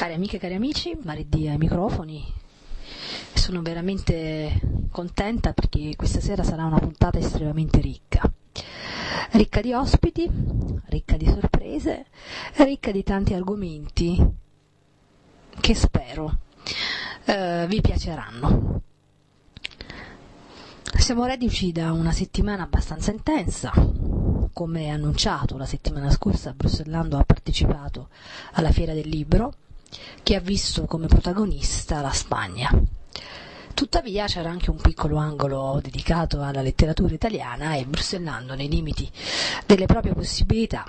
Cari amiche e cari amici, Maridì ai microfoni. Sono veramente contenta perché questa sera sarà una puntata estremamente ricca. Ricca di ospiti, ricca di sorprese, ricca di tanti argomenti che spero eh, vi piaceranno. Siamo reduci da una settimana abbastanza intensa, come annunciato la settimana scorsa Brussellando ha partecipato alla Fiera del Libro, che ha visto come protagonista la Spagna. Tuttavia c'era anche un piccolo angolo dedicato alla letteratura italiana e Brussellando, nei limiti delle proprie possibilità,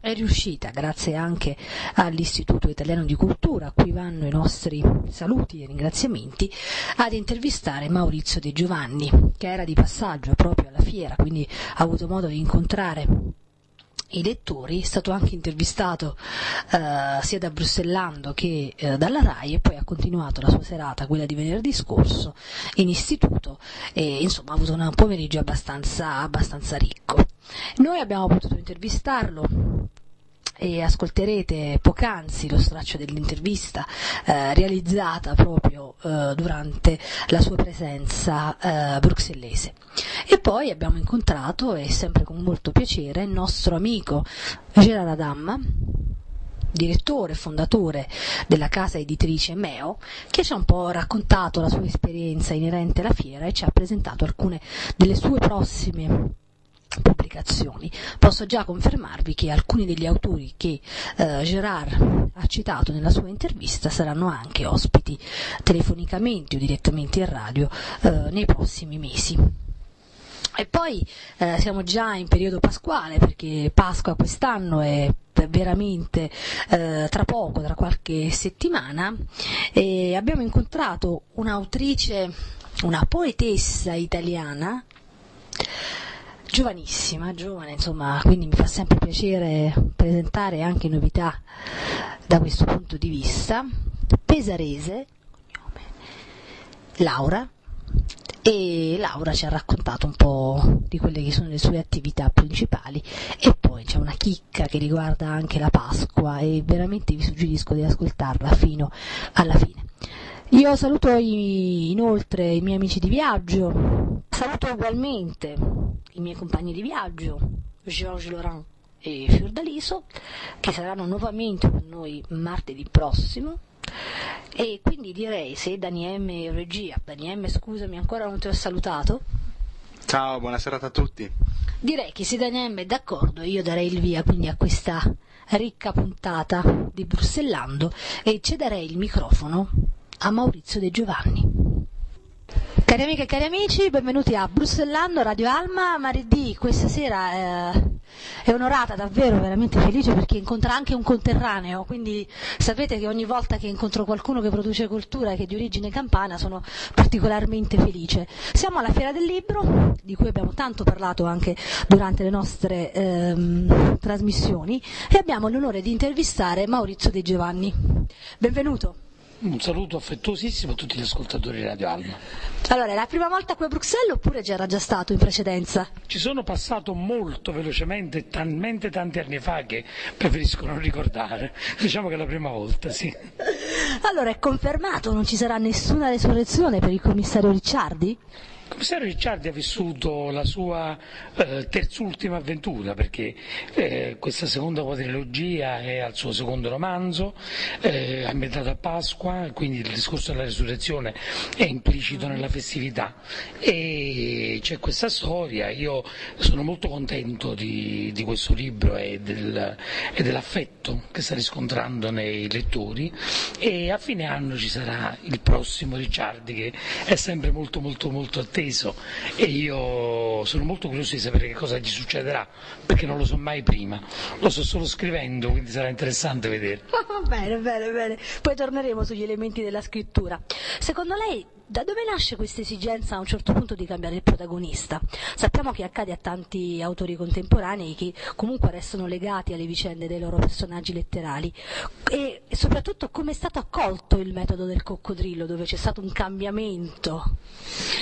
è riuscita, grazie anche all'Istituto Italiano di Cultura, a cui vanno i nostri saluti e ringraziamenti, ad intervistare Maurizio De Giovanni, che era di passaggio proprio alla fiera, quindi ha avuto modo di incontrare i lettori, è stato anche intervistato eh, sia da Brussellando che eh, dalla RAI e poi ha continuato la sua serata, quella di venerdì scorso, in istituto e insomma ha avuto un pomeriggio abbastanza, abbastanza ricco. Noi abbiamo potuto intervistarlo e ascolterete poc'anzi lo straccio dell'intervista eh, realizzata proprio eh, durante la sua presenza eh, bruxellese. E poi abbiamo incontrato, e sempre con molto piacere, il nostro amico Gerard Adamma, direttore e fondatore della casa editrice Meo, che ci ha un po' raccontato la sua esperienza inerente alla fiera e ci ha presentato alcune delle sue prossime pubblicazioni. Posso già confermarvi che alcuni degli autori che eh, Gerard ha citato nella sua intervista saranno anche ospiti telefonicamente o direttamente in radio eh, nei prossimi mesi. E poi eh, siamo già in periodo pasquale perché Pasqua quest'anno è veramente eh, tra poco, tra qualche settimana, e abbiamo incontrato un'autrice, una poetessa italiana giovanissima, giovane, insomma, quindi mi fa sempre piacere presentare anche novità da questo punto di vista. Pesarese, Laura, e Laura ci ha raccontato un po' di quelle che sono le sue attività principali e poi c'è una chicca che riguarda anche la Pasqua e veramente vi suggerisco di ascoltarla fino alla fine. Io saluto i, inoltre i miei amici di viaggio, saluto ugualmente i miei compagni di viaggio, Georges Laurent e Fiordaliso, che saranno nuovamente con noi martedì prossimo. E quindi direi se Daniele regia, Daniele scusami ancora non ti ho salutato. Ciao, buona serata a tutti. Direi che se Daniele è d'accordo io darei il via quindi a questa ricca puntata di Brussellando e cederei il microfono a Maurizio De Giovanni. Cari amiche e cari amici, benvenuti a Brussellando, Radio Alma, Maridì, questa sera eh, è onorata, davvero veramente felice perché incontra anche un conterraneo, quindi sapete che ogni volta che incontro qualcuno che produce cultura e che è di origine campana sono particolarmente felice. Siamo alla Fiera del Libro, di cui abbiamo tanto parlato anche durante le nostre ehm, trasmissioni, e abbiamo l'onore di intervistare Maurizio De Giovanni. Benvenuto. Un saluto affettuosissimo a tutti gli ascoltatori di Radio Alma. Allora, è la prima volta qui a Bruxelles oppure c'era già stato in precedenza? Ci sono passato molto velocemente, talmente tanti anni fa che preferisco non ricordare. Diciamo che è la prima volta, sì. Allora, è confermato, non ci sarà nessuna resurrezione per il commissario Ricciardi? Il commissario Ricciardi ha vissuto la sua eh, terzultima avventura perché eh, questa seconda quadrilogia è al suo secondo romanzo, eh, ambientato a Pasqua, quindi il discorso della resurrezione è implicito nella festività. E c'è questa storia, io sono molto contento di, di questo libro e, del, e dell'affetto che sta riscontrando nei lettori. E a fine anno ci sarà il prossimo Ricciardi che è sempre molto molto molto atteso atteso e io sono molto curioso di sapere che cosa gli succederà, perché non lo so mai prima. Lo sto solo scrivendo, quindi sarà interessante vedere. bene, bene, bene. Poi torneremo sugli elementi della scrittura. Secondo lei da dove nasce questa esigenza a un certo punto di cambiare il protagonista? Sappiamo che accade a tanti autori contemporanei che comunque restano legati alle vicende dei loro personaggi letterali e soprattutto come è stato accolto il metodo del coccodrillo dove c'è stato un cambiamento?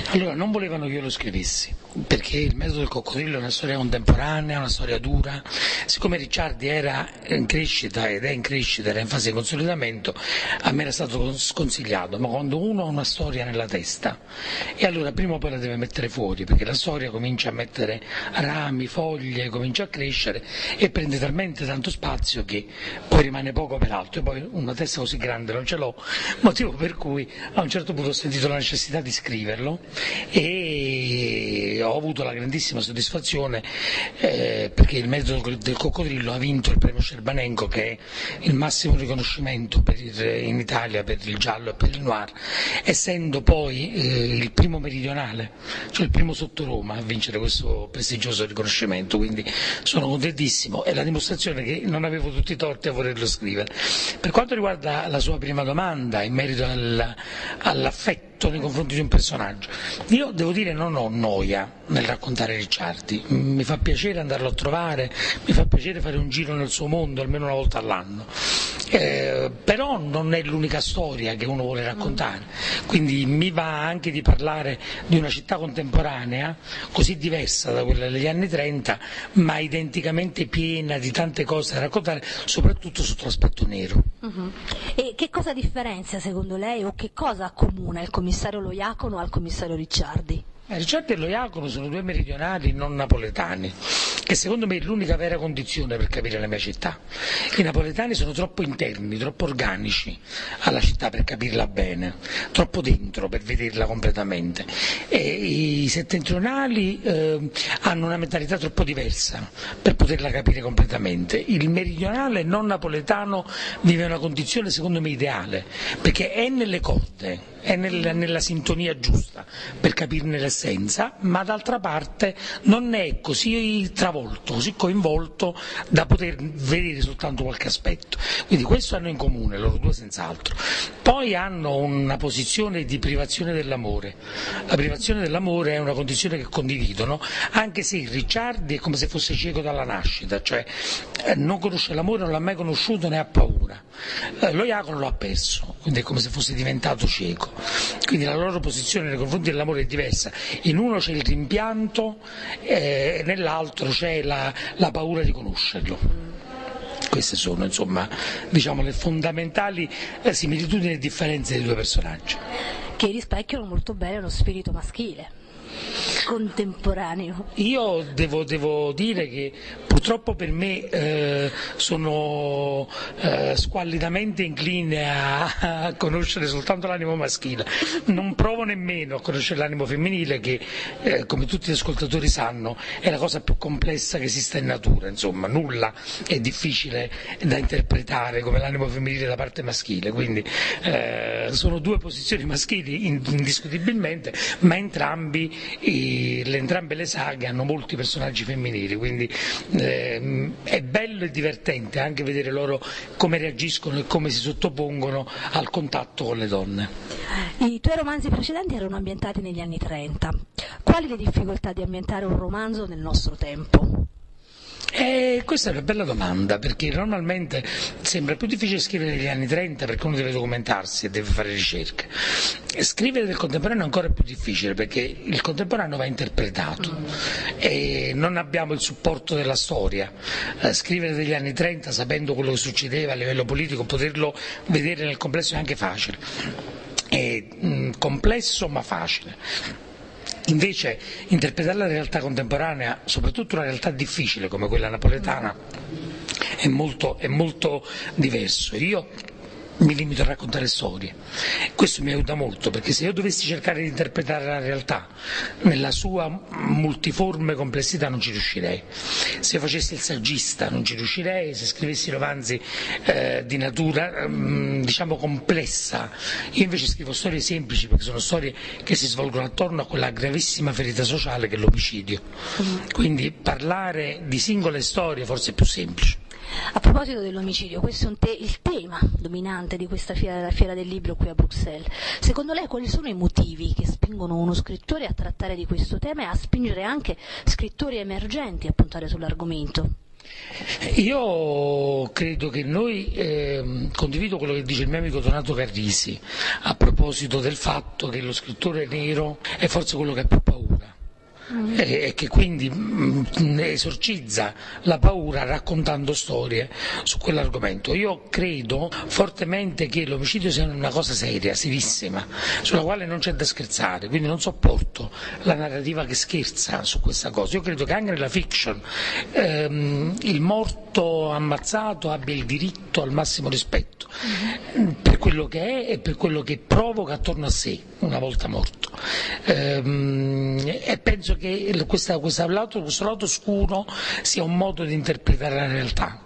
Allora, non volevano che io lo scrivessi, perché il metodo del coccodrillo è una storia contemporanea, una storia dura. Siccome Ricciardi era in crescita ed è in crescita, era in fase di consolidamento, a me era stato sconsigliato, ma quando uno ha una storia nella testa, e allora prima o poi la deve mettere fuori, perché la storia comincia a mettere rami, foglie, comincia a crescere e prende talmente tanto spazio che poi rimane poco per altro. E poi una testa così grande non ce l'ho, motivo per cui a un certo punto ho sentito la necessità di scriverlo e ho avuto la grandissima soddisfazione eh, perché il metodo del coccodrillo ha vinto il premio Scerbanenko che è il massimo riconoscimento il, in Italia per il giallo e per il noir, essendo poi eh, il primo meridionale, cioè il primo sotto Roma a vincere questo prestigioso riconoscimento, quindi sono contentissimo, è la dimostrazione che non avevo tutti i torti a volerlo scrivere. Per quanto riguarda la sua prima domanda in merito al, all'affetto nei confronti di un personaggio. Io devo dire non ho noia nel raccontare Ricciardi, mi fa piacere andarlo a trovare, mi fa piacere fare un giro nel suo mondo almeno una volta all'anno. Eh, però non è l'unica storia che uno vuole raccontare, quindi mi va anche di parlare di una città contemporanea così diversa da quella degli anni 30, ma identicamente piena di tante cose da raccontare, soprattutto sotto l'aspetto nero. Uh-huh. E che cosa differenzia secondo lei o che cosa accomuna il commissario Loiacono al commissario Ricciardi? Eh, Ricciardi e Loiacono sono due meridionali non napoletani, che secondo me è l'unica vera condizione per capire la mia città. I napoletani sono troppo interni, troppo organici alla città per capirla bene, troppo dentro per vederla completamente. E I settentrionali eh, hanno una mentalità troppo diversa per poterla capire completamente. Il meridionale non napoletano vive una condizione secondo me ideale, perché è nelle corde, è nella, nella sintonia giusta per capirne l'essenza, ma d'altra parte non è così travolto, così coinvolto da poter vedere soltanto qualche aspetto. Quindi questo hanno in comune loro due senz'altro. Poi hanno una posizione di privazione dell'amore. La privazione dell'amore è una condizione che condividono, anche se Ricciardi è come se fosse cieco dalla nascita, cioè eh, non conosce l'amore, non l'ha mai conosciuto né ha paura. Eh, lo Iacono lo ha perso, quindi è come se fosse diventato cieco. Quindi la loro posizione nei confronti dell'amore è diversa. In uno c'è il rimpianto e eh, nell'altro c'è la, la paura di conoscerlo. Queste sono insomma diciamo, le fondamentali eh, similitudini e differenze dei due personaggi. Che rispecchiano molto bene lo spirito maschile contemporaneo. Io devo, devo, dire che purtroppo per me eh, sono eh, squallidamente incline a, a, conoscere soltanto l'animo maschile, non provo nemmeno a conoscere l'animo femminile che, eh, come tutti gli ascoltatori sanno, è la cosa più complessa che esista in natura, insomma, nulla è difficile da interpretare come l'animo femminile da parte maschile, quindi eh, sono due posizioni maschili indiscutibilmente, ma entrambi le, entrambe le saghe hanno molti personaggi femminili, quindi eh, è bello e divertente anche vedere loro come reagiscono e come si sottopongono al contatto con le donne. I tuoi romanzi precedenti erano ambientati negli anni 30. Quali le difficoltà di ambientare un romanzo nel nostro tempo? Eh, questa è una bella domanda perché normalmente sembra più difficile scrivere negli anni 30 perché uno deve documentarsi e deve fare ricerche. Scrivere del contemporaneo è ancora più difficile perché il contemporaneo va interpretato e non abbiamo il supporto della storia. Eh, scrivere degli anni 30 sapendo quello che succedeva a livello politico, poterlo vedere nel complesso è anche facile. È mm, complesso ma facile Invece interpretare la realtà contemporanea, soprattutto una realtà difficile come quella napoletana, è molto, è molto diverso. Io mi limito a raccontare storie. Questo mi aiuta molto perché se io dovessi cercare di interpretare la realtà nella sua multiforme complessità non ci riuscirei. Se facessi il saggista non ci riuscirei, se scrivessi romanzi eh, di natura mm, diciamo complessa. Io invece scrivo storie semplici perché sono storie che si svolgono attorno a quella gravissima ferita sociale che è l'omicidio. Mm. Quindi parlare di singole storie forse è più semplice. A proposito dell'omicidio, questo è te- il tema dominante di questa fiera, fiera del libro qui a Bruxelles. Secondo lei quali sono i motivi che spingono uno scrittore a trattare di questo tema e a spingere anche scrittori emergenti a puntare sull'argomento? Io credo che noi, eh, condivido quello che dice il mio amico Donato Carrisi a proposito del fatto che lo scrittore nero è forse quello che ha più paura e che quindi mm, esorcizza la paura raccontando storie su quell'argomento. Io credo fortemente che l'omicidio sia una cosa seria, serissima, sulla quale non c'è da scherzare, quindi non sopporto la narrativa che scherza su questa cosa. Io credo che anche nella fiction ehm, il morto ammazzato abbia il diritto al massimo rispetto per quello che è e per quello che provoca attorno a sé una volta morto. Ehm, e penso che questa, questo, lato, questo lato scuro sia un modo di interpretare la realtà.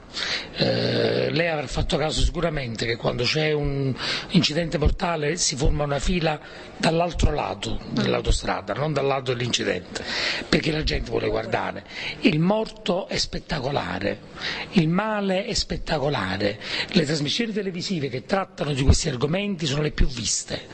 Eh, lei avrà fatto caso sicuramente che quando c'è un incidente mortale si forma una fila dall'altro lato dell'autostrada, non dal lato dell'incidente, perché la gente vuole guardare. Il morto è spettacolare, il male è spettacolare, le trasmissioni televisive che trattano di questi argomenti sono le più viste.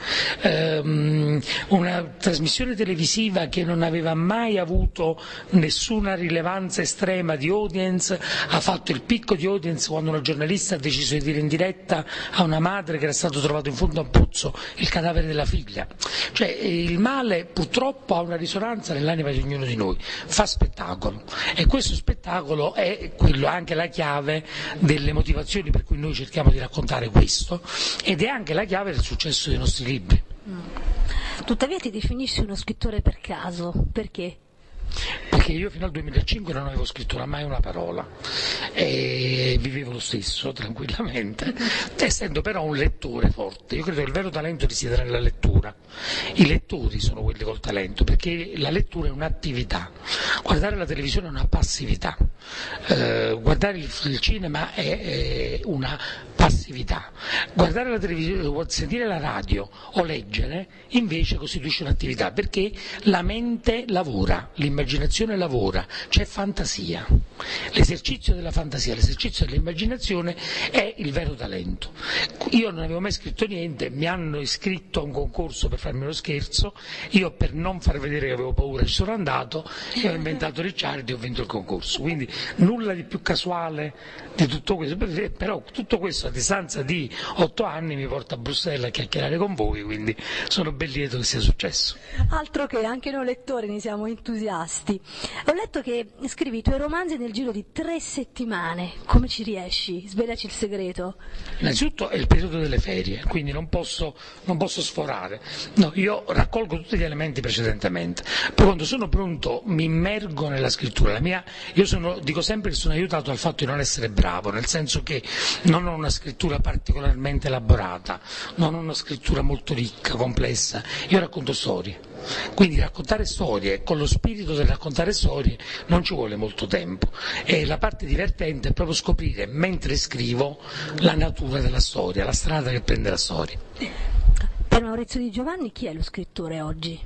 Eh, una trasmissione televisiva che non aveva mai avuto nessuna rilevanza estrema di audience ha fatto il picco di audience quando una giornalista ha deciso di dire in diretta a una madre che era stato trovato in fondo a un pozzo il cadavere della figlia. Cioè il male purtroppo ha una risonanza nell'anima di ognuno di noi, fa spettacolo e questo spettacolo è quello, anche la chiave delle motivazioni per cui noi cerchiamo di raccontare questo ed è anche la chiave del successo dei nostri libri. Tuttavia ti definisci uno scrittore per caso, perché? Perché io fino al 2005 non avevo scritto mai una parola e vivevo lo stesso tranquillamente, essendo però un lettore forte. Io credo che il vero talento risieda nella lettura. I lettori sono quelli col talento, perché la lettura è un'attività, guardare la televisione è una passività, eh, guardare il, il, cinema è, è una passività, guardare la televisione, sentire la radio o leggere invece costituisce un'attività, perché la mente lavora, l'immaginazione l'immaginazione lavora, c'è fantasia. L'esercizio della fantasia, l'esercizio dell'immaginazione è il vero talento. Io non avevo mai scritto niente, mi hanno iscritto a un concorso per farmi uno scherzo, io per non far vedere che avevo paura ci sono andato e ho inventato Ricciardi e ho vinto il concorso. Quindi nulla di più casuale di tutto questo, però tutto questo a distanza di otto anni mi porta a Bruxelles a chiacchierare con voi, quindi sono ben lieto che sia successo. Altro che anche noi lettori ne siamo entusiasti entusiasti. Ho letto che scrivi i tuoi romanzi nel giro di tre settimane. Come ci riesci? Svelaci il segreto. Innanzitutto è il periodo delle ferie, quindi non posso, non posso sforare. No, io raccolgo tutti gli elementi precedentemente. Poi quando sono pronto mi immergo nella scrittura. Mia, io sono, dico sempre che sono aiutato dal fatto di non essere bravo, nel senso che non ho una scrittura particolarmente elaborata, non ho una scrittura molto ricca, complessa. Io racconto storie. Quindi raccontare storie con lo spirito del raccontare storie non ci vuole molto tempo e la parte divertente è proprio scoprire mentre scrivo la natura della storia, la strada che prende la storia. Per Maurizio Di Giovanni chi è lo scrittore oggi?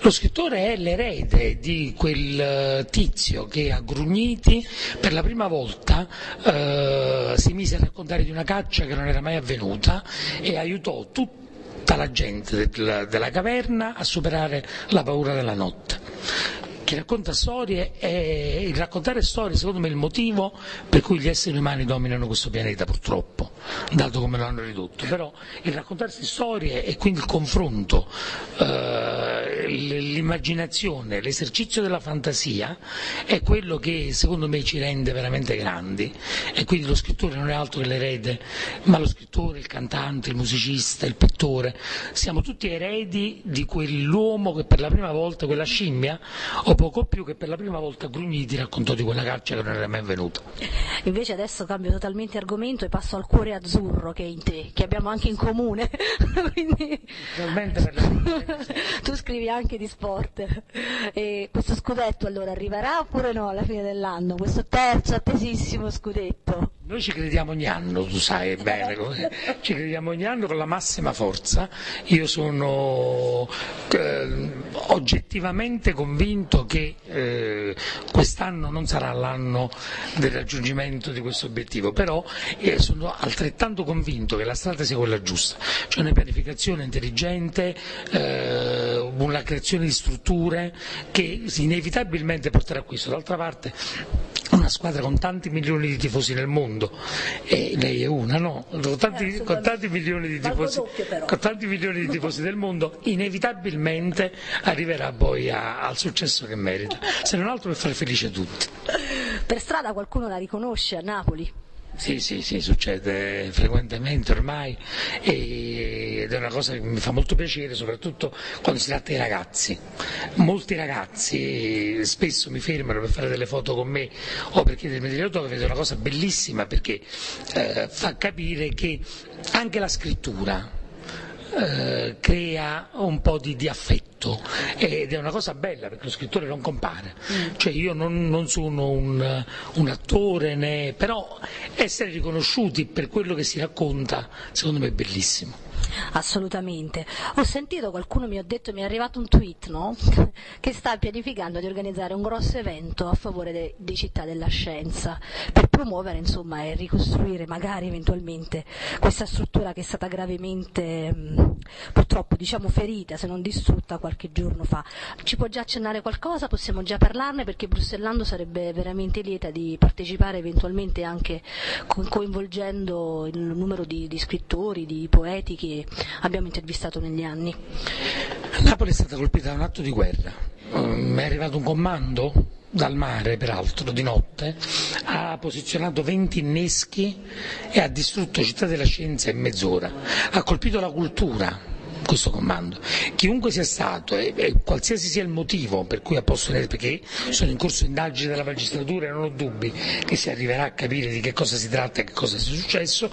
Lo scrittore è l'erede di quel eh, tizio che a Grugniti per la prima volta eh, si mise a raccontare di una caccia che non era mai avvenuta e aiutò tutti tutta la gente della, della caverna a superare la paura della notte. Chi racconta storie è il raccontare storie secondo me è il motivo per cui gli esseri umani dominano questo pianeta purtroppo dato come lo hanno ridotto. Però il raccontarsi storie e quindi il confronto eh, l'immaginazione l'esercizio della fantasia è quello che secondo me ci rende veramente grandi e quindi lo scrittore non è altro che l'erede ma lo scrittore il cantante il musicista il pittore siamo tutti eredi di quell'uomo che per la prima volta quella scimmia o poco più che per la prima volta Grugniti raccontò di quella caccia che non era mai venuta. Invece adesso cambio totalmente argomento e passo al cuore azzurro che è in te, che abbiamo anche in comune. Quindi... tu scrivi anche di sport. E questo scudetto allora arriverà oppure no alla fine dell'anno? Questo terzo attesissimo scudetto? Noi ci crediamo ogni anno, tu sai bene, ci crediamo ogni anno con la massima forza. Io sono eh, oggettivamente convinto che eh, quest'anno non sarà l'anno del raggiungimento di questo obiettivo, però eh, sono altrettanto convinto che la strada sia quella giusta, cioè una pianificazione intelligente, eh, una creazione di strutture che inevitabilmente porterà a questo. D'altra parte una squadra con tanti milioni di tifosi nel mondo e lei è una, no? Con tanti, eh, con tanti, milioni, di tifosi, con tanti milioni di tifosi del mondo inevitabilmente arriverà poi a, al successo che merita, se non altro per fare felice tutti. Per strada qualcuno la riconosce a Napoli? Sì, sì, sì, succede frequentemente ormai ed è una cosa che mi fa molto piacere, soprattutto quando si tratta di ragazzi. Molti ragazzi spesso mi fermano per fare delle foto con me o per chiedermi degli autografi ed è una cosa bellissima perché eh, fa capire che anche la scrittura eh, crea un po' di, di, affetto ed è una cosa bella perché lo scrittore non compare, cioè io non, non sono un, un, attore né, però essere riconosciuti per quello che si racconta secondo me è bellissimo. Assolutamente. Ho sentito, qualcuno mi ha detto, mi è arrivato un tweet, no? che sta pianificando di organizzare un grosso evento a favore de, di città della scienza, per promuovere insomma, e ricostruire magari eventualmente questa struttura che è stata gravemente mh, purtroppo diciamo, ferita, se non distrutta qualche giorno fa. Ci può già accennare qualcosa? Possiamo già parlarne perché Brussellando sarebbe veramente lieta di partecipare eventualmente anche co- coinvolgendo il numero di, di scrittori, di poeti che abbiamo intervistato negli anni. Napoli è stata colpita da un atto di guerra, mm, è arrivato un comando dal mare peraltro di notte, ha posizionato 20 inneschi e ha distrutto Città della Scienza in mezz'ora, ha colpito la cultura, questo comando. Chiunque sia stato e, e, qualsiasi sia il motivo per cui ha posto perché sono in corso indagini della magistratura e non ho dubbi che si arriverà a capire di che cosa si tratta e che cosa sia successo,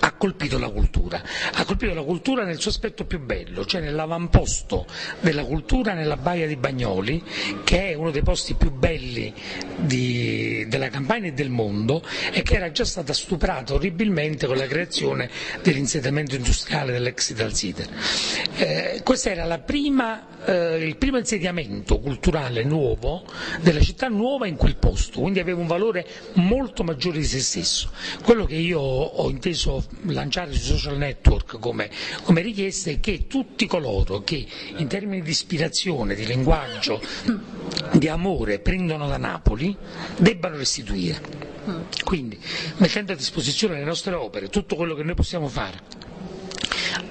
ha colpito la cultura. Ha colpito la cultura nel suo aspetto più bello, cioè nell'avamposto della cultura nella baia di Bagnoli, che è uno dei posti più belli di, della campagna e del mondo e che era già stata stuprata orribilmente con la creazione dell'insediamento industriale dell'ex Italsiter. Eh, questo era prima, eh, il primo insediamento culturale nuovo della città nuova in quel posto, quindi aveva un valore molto maggiore di se stesso. Quello che io ho inteso lanciare sui social network come, come richiesta è che tutti coloro che in termini di ispirazione, di linguaggio, di amore prendono da Napoli debbano restituire. Quindi mettendo a disposizione le nostre opere tutto quello che noi possiamo fare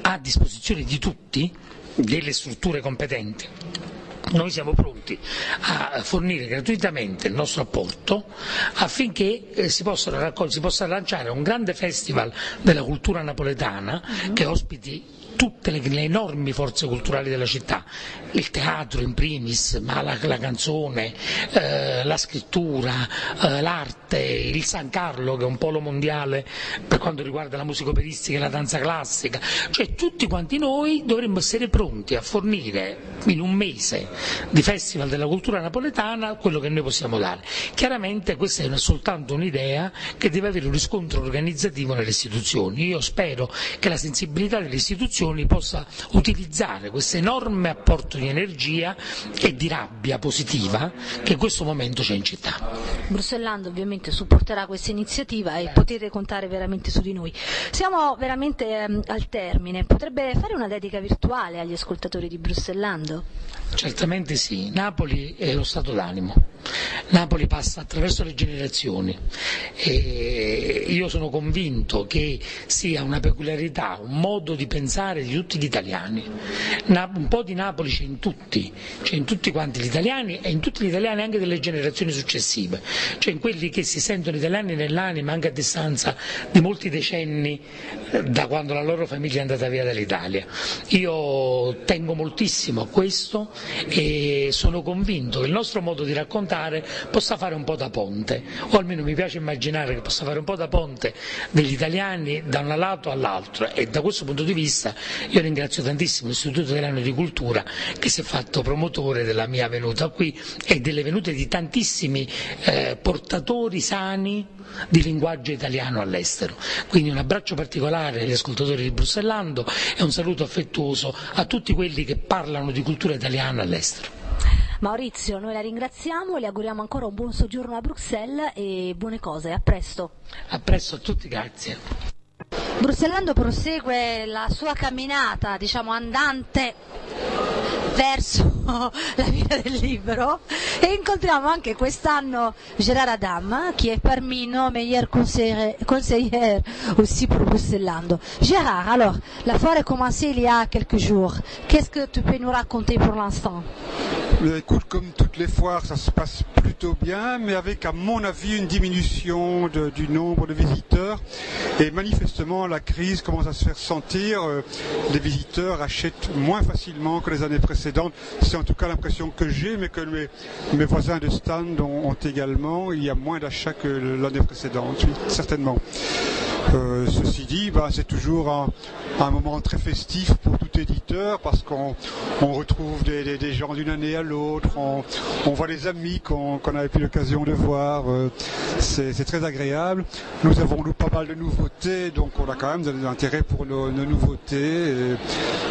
a disposizione di tutti, delle strutture competenti, noi siamo pronti a fornire gratuitamente il nostro apporto affinché eh, si, possa lanciare un grande festival della cultura napoletana uh-huh. che ospiti tutte le, le, enormi forze culturali della città, il teatro in primis, ma la, la canzone, eh, la scrittura, eh, l'arte, il San Carlo che è un polo mondiale per quanto riguarda la musica operistica e la danza classica, cioè tutti quanti noi dovremmo essere pronti a fornire in un mese di Festival della cultura napoletana quello che noi possiamo dare. Chiaramente questa è soltanto un'idea che deve avere un riscontro organizzativo nelle istituzioni. Io spero che la sensibilità delle istituzioni istituzioni possa utilizzare questo enorme apporto di energia e di rabbia positiva che in questo momento c'è in città. Bruxellando ovviamente supporterà questa iniziativa e potete contare veramente su di noi. Siamo veramente ehm, al termine, potrebbe fare una dedica virtuale agli ascoltatori di Bruxellando? Certamente sì, Napoli è lo stato d'animo, Napoli passa attraverso le generazioni e io sono convinto che sia una peculiarità, un modo di pensare di tutti gli italiani. Un po' di Napoli c'è in tutti, c'è in tutti quanti gli italiani e in tutti gli italiani anche delle generazioni successive, cioè in quelli che si sentono italiani nell'anima anche a distanza di molti decenni eh, da quando la loro famiglia è andata via dall'Italia. Io tengo moltissimo a questo e sono convinto che il nostro modo di raccontare possa fare un po' da ponte, o almeno mi piace immaginare che possa fare un po' da ponte degli italiani da un lato all'altro. E da questo punto di vista io ringrazio tantissimo l'Istituto Italiano di Cultura che si è fatto promotore della mia venuta qui e delle venute di tantissimi eh, portatori sani di linguaggio italiano all'estero. Quindi un abbraccio particolare agli ascoltatori di Brussellando e un saluto affettuoso a tutti quelli che parlano di cultura italiana all'estero. Maurizio, noi la ringraziamo, le auguriamo ancora un buon soggiorno a Bruxelles e buone cose, a presto. A presto a tutti, grazie. Bruxellando prosegue la sua camminata, diciamo andante verso la via del libro e incontriamo anche quest'anno Gérard Adam qui est parmi nos meilleurs conseillers, aussi pour Bruxellando. Gérard, alors, la foire a commencé il y a quelques jours. Qu'est-ce que tu peux nous raconter pour l'instant? Écoute, comme toutes les foires, ça se passe plutôt bien, mais avec, à mon avis, une diminution du nombre de visiteurs. Et manifestement, la crise commence à se faire sentir. Euh, les visiteurs achètent moins facilement que les années C'est en tout cas l'impression que j'ai, mais que mes, voisins de stand ont, également. Il y a moins d'achats que l'année précédente, certainement. Euh, ceci dit, bah, c'est toujours un, moment très festif pour tout éditeur parce qu'on on retrouve des, des, gens d'une année à l'autre, on, voit les amis qu'on qu n'avait plus l'occasion de voir, euh, c'est très agréable. Nous avons pas mal de nouveautés, donc on a quand même de l'intérêt pour nos, nouveautés.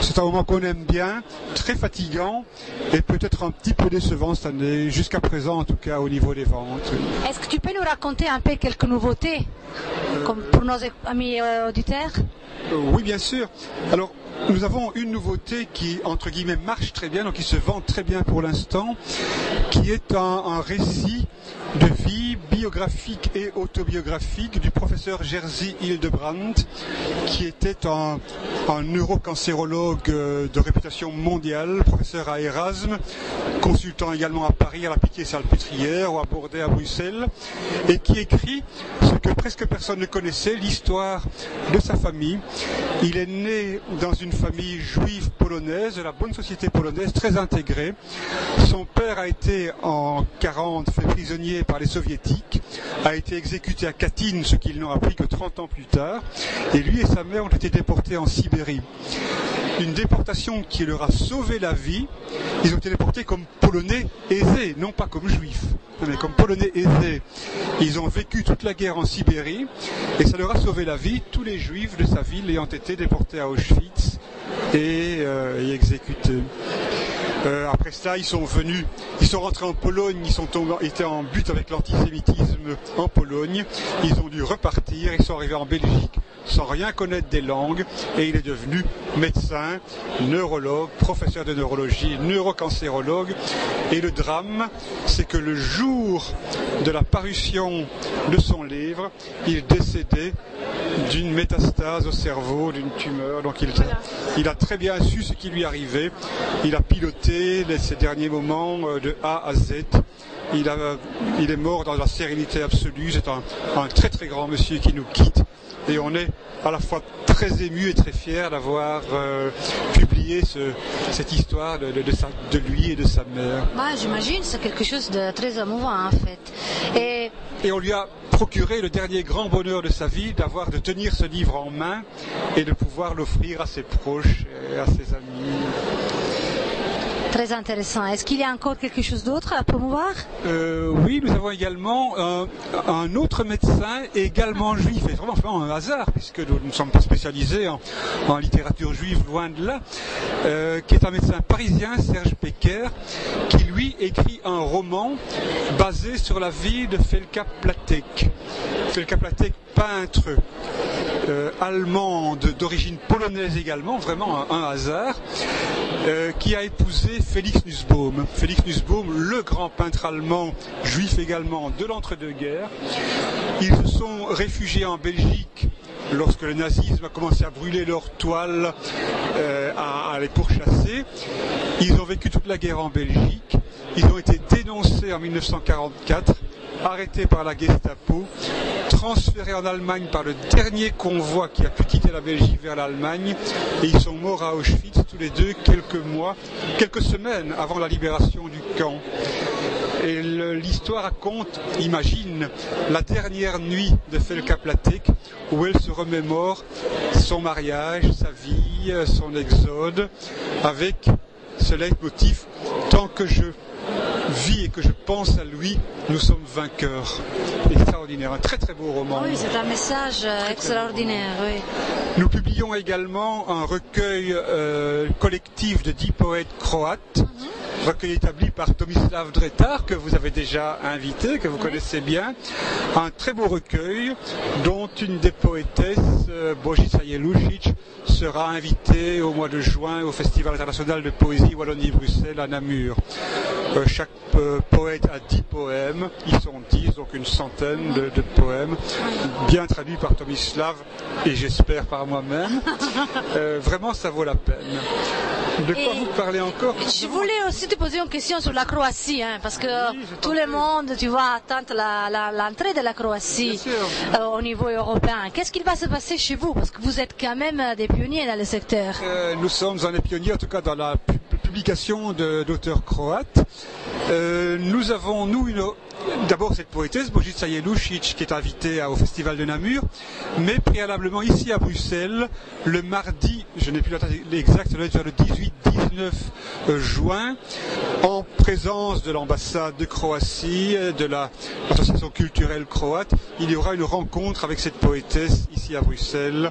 C'est un moment qu'on aime bien, très fatigant et peut-être un petit peu décevant cette année, jusqu'à présent en tout cas au niveau des ventes. Est-ce que tu peux nous raconter un peu quelques nouveautés pour nos amis euh, auditeurs euh, Oui, bien sûr. Alors, nous avons une nouveauté qui, entre guillemets, marche très bien, donc qui se vend très bien pour l'instant, qui est un, un, récit de vie biographique et autobiographique du professeur Jerzy Hildebrandt, qui était un, un neurocancérologue euh, de réputation mondiale, professeur à Erasme, consultant également à Paris, à la Piquet-Salpêtrière ou à Bordeaux, à Bruxelles, et qui écrit ce que presque personne ne connaissait, l'histoire de sa famille. Il est né dans une famille juive polonaise, de la bonne société polonaise, très intégrée. Son père a été en 40 fait prisonnier par les soviétiques, a été exécuté à Katyn, ce qu'ils n'ont appris que 30 ans plus tard, et lui et sa mère ont été déportés en Sibérie. Une déportation qui leur a sauvé la vie. Ils ont été déportés comme polonais aisés, non pas comme juifs, mais comme polonais aisés. Ils ont vécu toute la guerre en Sibérie et ça leur a sauvé la vie. Tous les juifs de sa ville ayant été déportés à Auschwitz et, euh, et exécutés. Euh, après cela, ils sont venus, ils sont rentrés en Pologne, ils sont étaient en but avec l'antisémitisme en Pologne. Ils ont dû repartir, ils sont arrivés en Belgique sans rien connaître des langues et il est devenu médecin, neurologue, professeur de neurologie, neurocancérologue. Et le drame, c'est que le jour de la parution de son livre, il décédait d'une métastase au cerveau, d'une tumeur. Donc il, il, a très bien su ce qui lui arrivait. Il a piloté les, ces derniers moments euh, de A à Z. Il, a, il est mort dans la sérénité absolue. C'est un, un très très grand monsieur qui nous quitte et on est à la fois très ému et très fier d'avoir euh, publié ce, cette histoire de, de, de, sa, de, lui et de sa mère. Bah, J'imagine, c'est quelque chose de très émouvant en fait. Et... et on lui a procuré le dernier grand bonheur de sa vie d'avoir de tenir ce livre en main et de pouvoir l'offrir à ses proches et à ses amis. Très intéressant. Est-ce qu'il y a encore quelque chose d'autre à promouvoir? Euh, Oui, nous avons également un, autre médecin, également juif, et vraiment, un hasard, puisque nous ne sommes pas spécialisés en, littérature juive, loin de là, euh, qui est un médecin parisien, Serge Pecker, qui lui écrit un roman basé sur la vie de Felka Platek. Felka Platek, peintre euh, allemande d'origine polonaise également, vraiment un, un hasard, euh, qui a épousé Félix Nussbaum. Félix Nussbaum, le grand peintre allemand, juif également, de l'entre-deux-guerres. Ils se sont réfugiés en Belgique lorsque le nazisme a commencé à brûler leurs toiles, euh, à, à les pourchasser. Ils ont vécu toute la guerre en Belgique Ils ont été dénoncés en 1944, arrêtés par la Gestapo, transférés en Allemagne par le dernier convoi qui a pu quitter la Belgique vers l'Allemagne, et ils sont morts à Auschwitz tous les deux quelques mois, quelques semaines avant la libération du camp. Et l'histoire raconte, imagine, la dernière nuit de Felka Platek, où elle se remémore son mariage, sa vie, son exode, avec ce leitmotiv tant que je vis et que je pense à lui, nous sommes vainqueurs. Extraordinaire, un très très beau roman. Oui, c'est un message euh, extraordinaire. Oui. Nous publions également un recueil euh, collectif de dix poètes croates. Recueil établi par Tomislav Dretar, que vous avez déjà invité, que vous connaissez bien. Un très beau recueil dont une des poétesses, euh, Božica Jelušić, sera invitée au mois de juin au Festival international de poésie Wallonie-Bruxelles à Namur. Euh, chaque euh, poète a dix poèmes, ils sont dix, donc une centaine de, poèmes, bien traduits par Tomislav et j'espère par moi-même. vraiment, ça vaut la peine. De quoi vous parlez encore? Je voulais aussi te poser une question sur la Croatie, hein, parce que tout le monde, tu vois, attend l'entrée de la Croatie euh, au niveau européen. Qu'est-ce qu'il va se passer chez vous? Parce que vous êtes quand même des pionniers dans le secteur. Euh, nous sommes un des pionniers, en tout cas dans la publication d'auteurs croates. Euh, nous avons, nous, une, d'abord cette poétesse, Božica Jelušić, qui est invitée au Festival de Namur, mais préalablement ici à Bruxelles, le mardi, je n'ai plus la date exacte, le 18-19 euh, juin, en présence de l'ambassade de Croatie, de l'association culturelle croate, il y aura une rencontre avec cette poétesse ici à Bruxelles,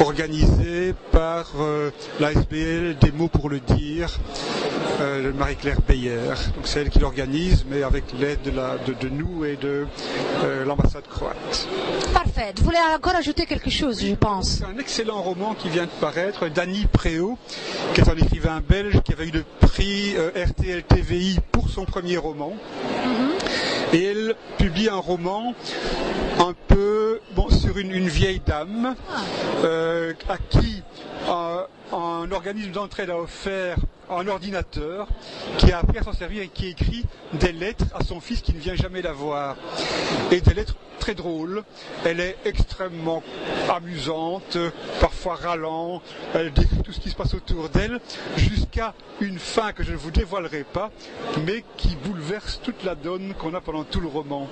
organisée par euh, l'ASBL Des mots pour le dire, euh, Marie-Claire Beyer. Donc c'est elle qui l'organise, mais avec l'aide de, de, nous et de euh, l'ambassade croate. Parfait. Vous voulez encore ajouter quelque chose, je pense? C'est un excellent roman qui vient de paraître, Dany Préau, qui est un écrivain belge qui avait eu le prix euh, RTL TVI pour son premier roman. Mm-hmm. Et elle publie un roman un peu bon, sur une, vieille dame ah. à qui un organisme d'entraide a offert un ordinateur qui a appris à s'en servir et qui écrit des lettres à son fils qui ne vient jamais la voir. Et des lettres très drôles. Elle est extrêmement amusante, parfois râlant. Elle décrit tout ce qui se passe autour d'elle jusqu'à une fin que je ne vous dévoilerai pas, mais qui bouleverse toute la donne qu'on a pendant tout le roman.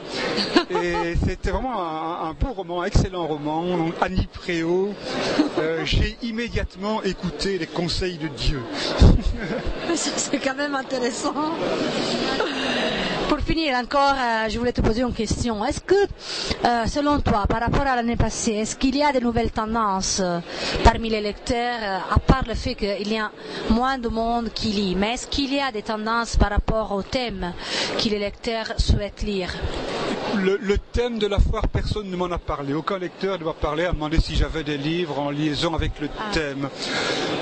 Et c'était vraiment un, beau roman, un excellent roman. Annie Préau. Euh, j'ai immédiatement écouté les conseils de Dieu. C'est quand même intéressant. Pour finir encore, euh, je voulais te poser une question. Est-ce que, euh, selon toi, par rapport à l'année passée, est-ce qu'il y a de nouvelles tendances euh, parmi les lecteurs, à part le fait qu'il y a moins de monde qui lit, mais est-ce qu'il y a des tendances par rapport au thème que les lecteurs souhaitent lire? Le, thème de la foire, personne ne m'en a parlé. Aucun lecteur ne m'a parlé, à demander si j'avais des livres en liaison avec le ah. thème.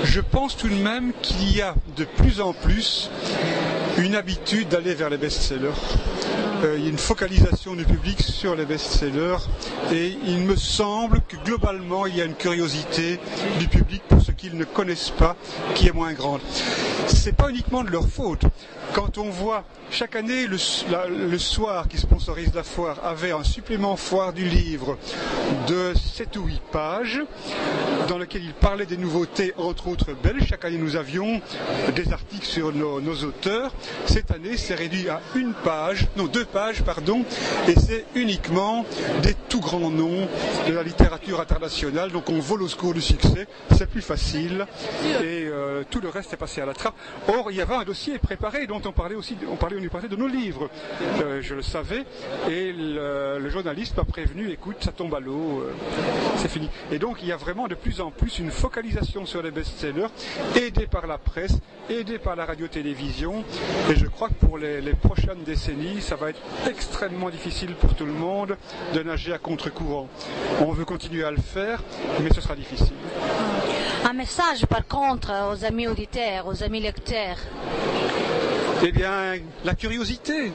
Je pense tout de même qu'il y a de plus en plus une habitude d'aller vers les best-sellers. Euh, il y a une focalisation du public sur les best-sellers et il me semble que globalement il y a une curiosité du public pour ce qu'ils ne connaissent pas qui est moins grande. Ce n'est pas uniquement de leur faute. Quand on voit chaque année le, soir qui sponsorise la foire avait un supplément foire du livre de 7 ou 8 pages dans lequel il parlait des nouveautés entre autres belges. Chaque année nous avions des articles sur nos auteurs. Cette année c'est réduit à une page, non deux pages pardon, et c'est uniquement des tout grands noms de la littérature internationale. Donc on vole au secours du succès, c'est plus facile et euh, tout le reste est passé à la trappe. Or il y avait un dossier préparé dont on parlait aussi, on parlait on parlait de nos livres. Euh, je le savais et le, journaliste m'a prévenu, écoute, ça tombe à l'eau, euh, c'est fini. Et donc il y a vraiment de plus en plus une focalisation sur les best-sellers, aidés par la presse, aidés par la radio-télévision. Et je crois que pour les, les prochaines décennies, ça va être extrêmement difficile pour tout le monde de nager à contre-courant. On veut continuer à le faire, mais ce sera difficile. Un message par contre aux amis auditeurs, aux amis lecteurs eh bien, la curiosité.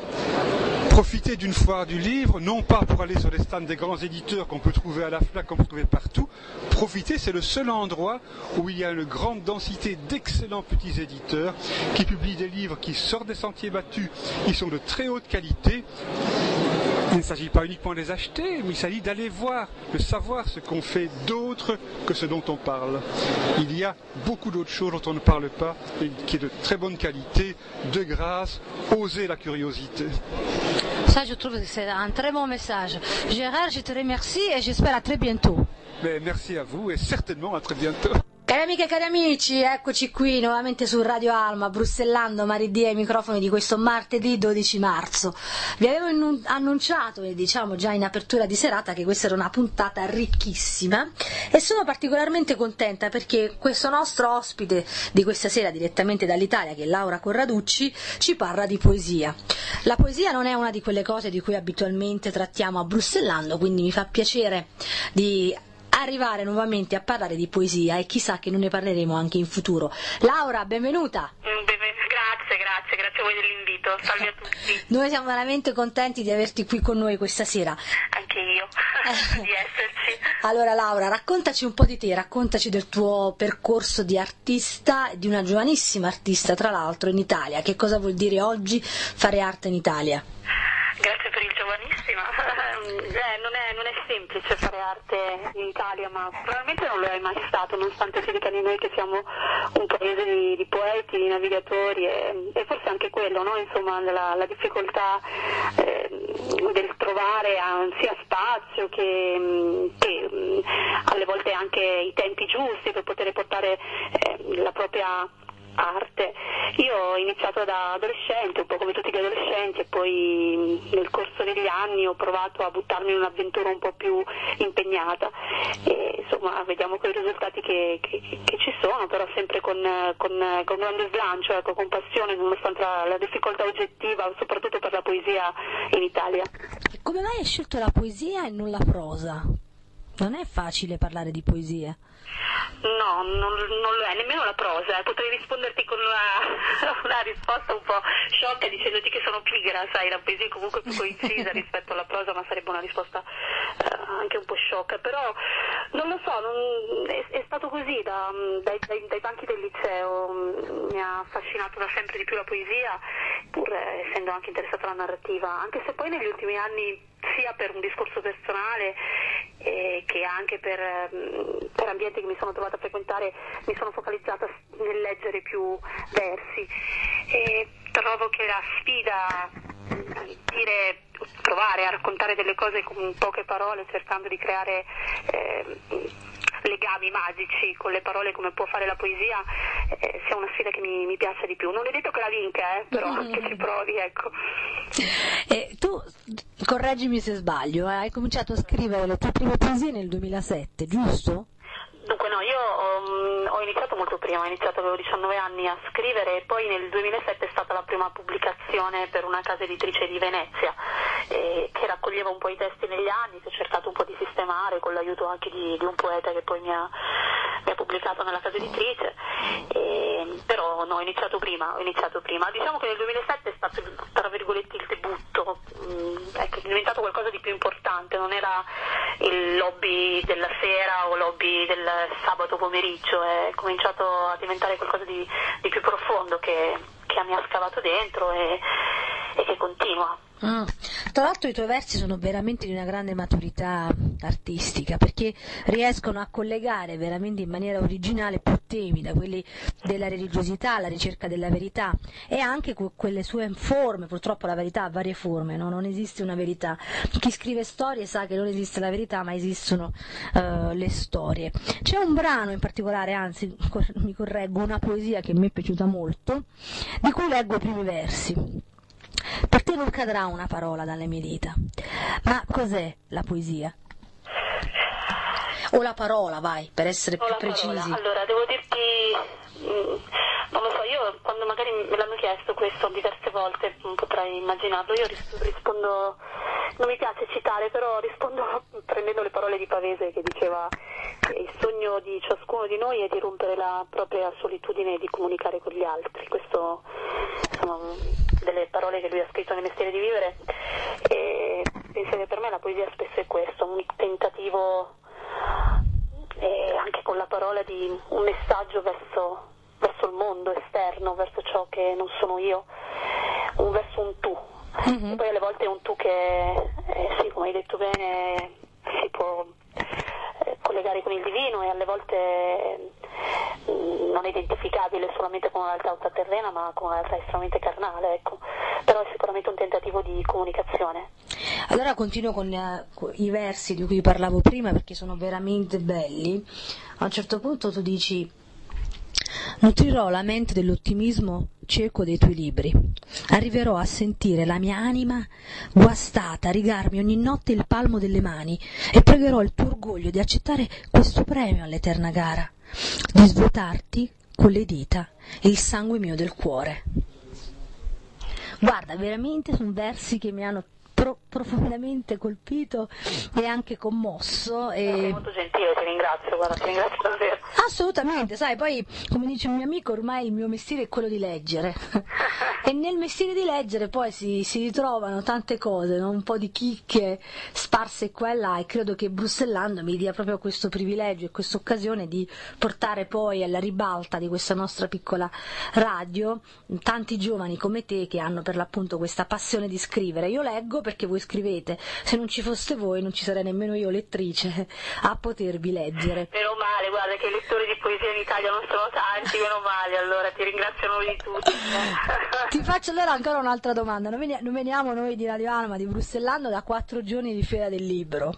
Profitez d'une foire du livre, non pas pour aller sur les stands des grands éditeurs qu'on peut trouver à la FNAC, qu'on peut trouver partout. Profitez, c'est le seul endroit où il y a une grande densité d'excellents petits éditeurs qui publient des livres qui sortent des sentiers battus, ils sont de très haute qualité. Il ne s'agit pas uniquement de les acheter, mais il s'agit d'aller voir, de savoir ce qu'on fait d'autre que ce dont on parle. Il y a beaucoup d'autres choses dont on ne parle pas et qui est de très bonne qualité, de grâce, osez la curiosité. Ça, je trouve que c'est un très bon message. Gérard, je te remercie et j'espère à très bientôt. Mais merci à vous et certainement à très bientôt. Cari amiche e cari amici, eccoci qui nuovamente su Radio Alma, brussellando Maridia ai microfoni di questo martedì 12 marzo. Vi avevo annunciato, e diciamo già in apertura di serata, che questa era una puntata ricchissima e sono particolarmente contenta perché questo nostro ospite di questa sera direttamente dall'Italia, che è Laura Corraducci, ci parla di poesia. La poesia non è una di quelle cose di cui abitualmente trattiamo a Brussellando, quindi mi fa piacere di arrivare nuovamente a parlare di poesia e chissà che non ne parleremo anche in futuro. Laura, benvenuta. Mm, grazie, grazie, grazie a voi dell'invito. Salve a tutti. Noi siamo veramente contenti di averti qui con noi questa sera. Anche io di esserci. Allora Laura, raccontaci un po' di te, raccontaci del tuo percorso di artista, di una giovanissima artista tra l'altro in Italia. Che cosa vuol dire oggi fare arte in Italia? Grazie per il giovanissimo. Eh, non, è, non, è, semplice fare arte in Italia, ma probabilmente non lo è mai stato, nonostante si dica di noi che siamo un paese di, di poeti, di navigatori e, e, forse anche quello, no? Insomma, la, la difficoltà eh, del trovare sia spazio che, che, alle volte anche i tempi giusti per poter portare eh, la propria arte. Io ho iniziato da adolescente, un po' come tutti gli adolescenti, e poi nel corso degli anni ho provato a buttarmi in un'avventura un po' più impegnata. E, insomma, vediamo quei risultati che, che, che ci sono, però sempre con, con, con grande slancio, ecco, con passione, nonostante la, la difficoltà oggettiva, soprattutto per la poesia in Italia. Come mai hai scelto la poesia e non la prosa? Non è facile parlare di poesia. No, non, non, lo è, nemmeno la prosa. Eh. Potrei risponderti con una, una, risposta un po' sciocca dicendoti che sono pigra, sai, la poesia è comunque più coincisa rispetto alla prosa, ma sarebbe una risposta eh, anche un po' sciocca. Però non lo so, non, è, è, stato così da, dai, dai, dai, banchi del liceo, mi ha affascinato da sempre di più la poesia, pur essendo anche interessata alla narrativa, anche se poi negli ultimi anni sia per un discorso personale eh, che anche per, mm, per, ambienti che mi sono trovata a frequentare mi sono focalizzata nel leggere più versi. E trovo che la sfida di dire, provare a raccontare delle cose con poche parole cercando di creare eh, legami magici con le parole come può fare la poesia eh, sia una sfida che mi, mi, piace di più. Non è detto che la vinca, eh, però mm-hmm. che ci provi, ecco. Eh, tu, correggimi se sbaglio, eh, hai cominciato a scrivere le tue prime poesie nel 2007, giusto? Dunque no, io mm, ho, iniziato molto prima, ho iniziato avevo 19 anni a scrivere e poi nel 2007 è stata la prima pubblicazione per una casa editrice di Venezia eh, che raccoglieva un po' i testi negli anni, che ho cercato un po' di sistemare con l'aiuto anche di, di un poeta che poi mi ha, mi ha, pubblicato nella casa editrice, eh, però no, ho iniziato prima, ho iniziato prima. Diciamo che nel 2007 è stato tra virgolette il debutto, mm, ecco, è diventato qualcosa di più importante, non era il lobby della sera o lobby del sabato pomeriggio, è cominciato a diventare qualcosa di, di più profondo che, che, mi ha scavato dentro e, e che continua. Mm. Tra l'altro i tuoi versi sono veramente di una grande maturità artistica perché riescono a collegare veramente in maniera originale più temi, da quelli della religiosità alla ricerca della verità e anche quelle sue forme, purtroppo la verità ha varie forme, no? non esiste una verità. Chi scrive storie sa che non esiste la verità ma esistono uh, le storie. C'è un brano in particolare, anzi mi correggo, una poesia che mi è piaciuta molto, di cui leggo i primi versi. Per te non cadrà una parola dalle mie dita. Ma cos'è la poesia? O la parola, vai, per essere o più precisi. Allora, devo dirti, mm, non lo so, io quando magari me l'hanno chiesto questo diverse volte, potrai immaginarlo, io rispondo, non mi piace citare, però rispondo prendendo le parole di Pavese che diceva che il sogno di ciascuno di noi è di rompere la propria solitudine e di comunicare con gli altri. Questo insomma, delle parole che lui ha scritto nel mestiere di vivere e penso che per me la poesia spesso è questo, un tentativo eh, anche con la parola di un messaggio verso, verso il mondo esterno, verso ciò che non sono io, un verso un tu. Mm-hmm. E poi alle volte è un tu che, eh, sì, come hai detto bene, si può collegare con il divino e alle volte mm, non identificabile solamente con una realtà ultraterrena ma con una realtà estremamente carnale, ecco. però è sicuramente un tentativo di comunicazione. Allora continuo con uh, i versi di cui parlavo prima perché sono veramente belli. A un certo punto tu dici Nutrirò la mente dell'ottimismo cieco dei tuoi libri. Arriverò a sentire la mia anima guastata, rigarmi ogni notte il palmo delle mani e pregherò il tuo orgoglio di accettare questo premio all'eterna gara, di svuotarti con le dita il sangue mio del cuore. Guarda, veramente sono versi che mi hanno pro- profondamente colpito e anche commosso. E... Molto gentile, ti ringrazio, guarda, ti ringrazio davvero. Assolutamente, sai, poi come dice un mio amico, ormai il mio mestiere è quello di leggere. e nel mestiere di leggere poi si, si ritrovano tante cose, no? un po' di chicche sparse qua e là e credo che Brussellando mi dia proprio questo privilegio e questa occasione di portare poi alla ribalta di questa nostra piccola radio tanti giovani come te che hanno per l'appunto questa passione di scrivere. Io leggo perché voi scrivete. Se non ci foste voi non ci sarei nemmeno io lettrice a potervi leggere. Meno male, guarda che i lettori di poesia in Italia non sono tanti, meno male, allora ti ringrazio noi di tutti. ti faccio allora ancora un'altra domanda, non veniamo, noi di Radio Anima, di Brussellano da quattro giorni di fiera del libro.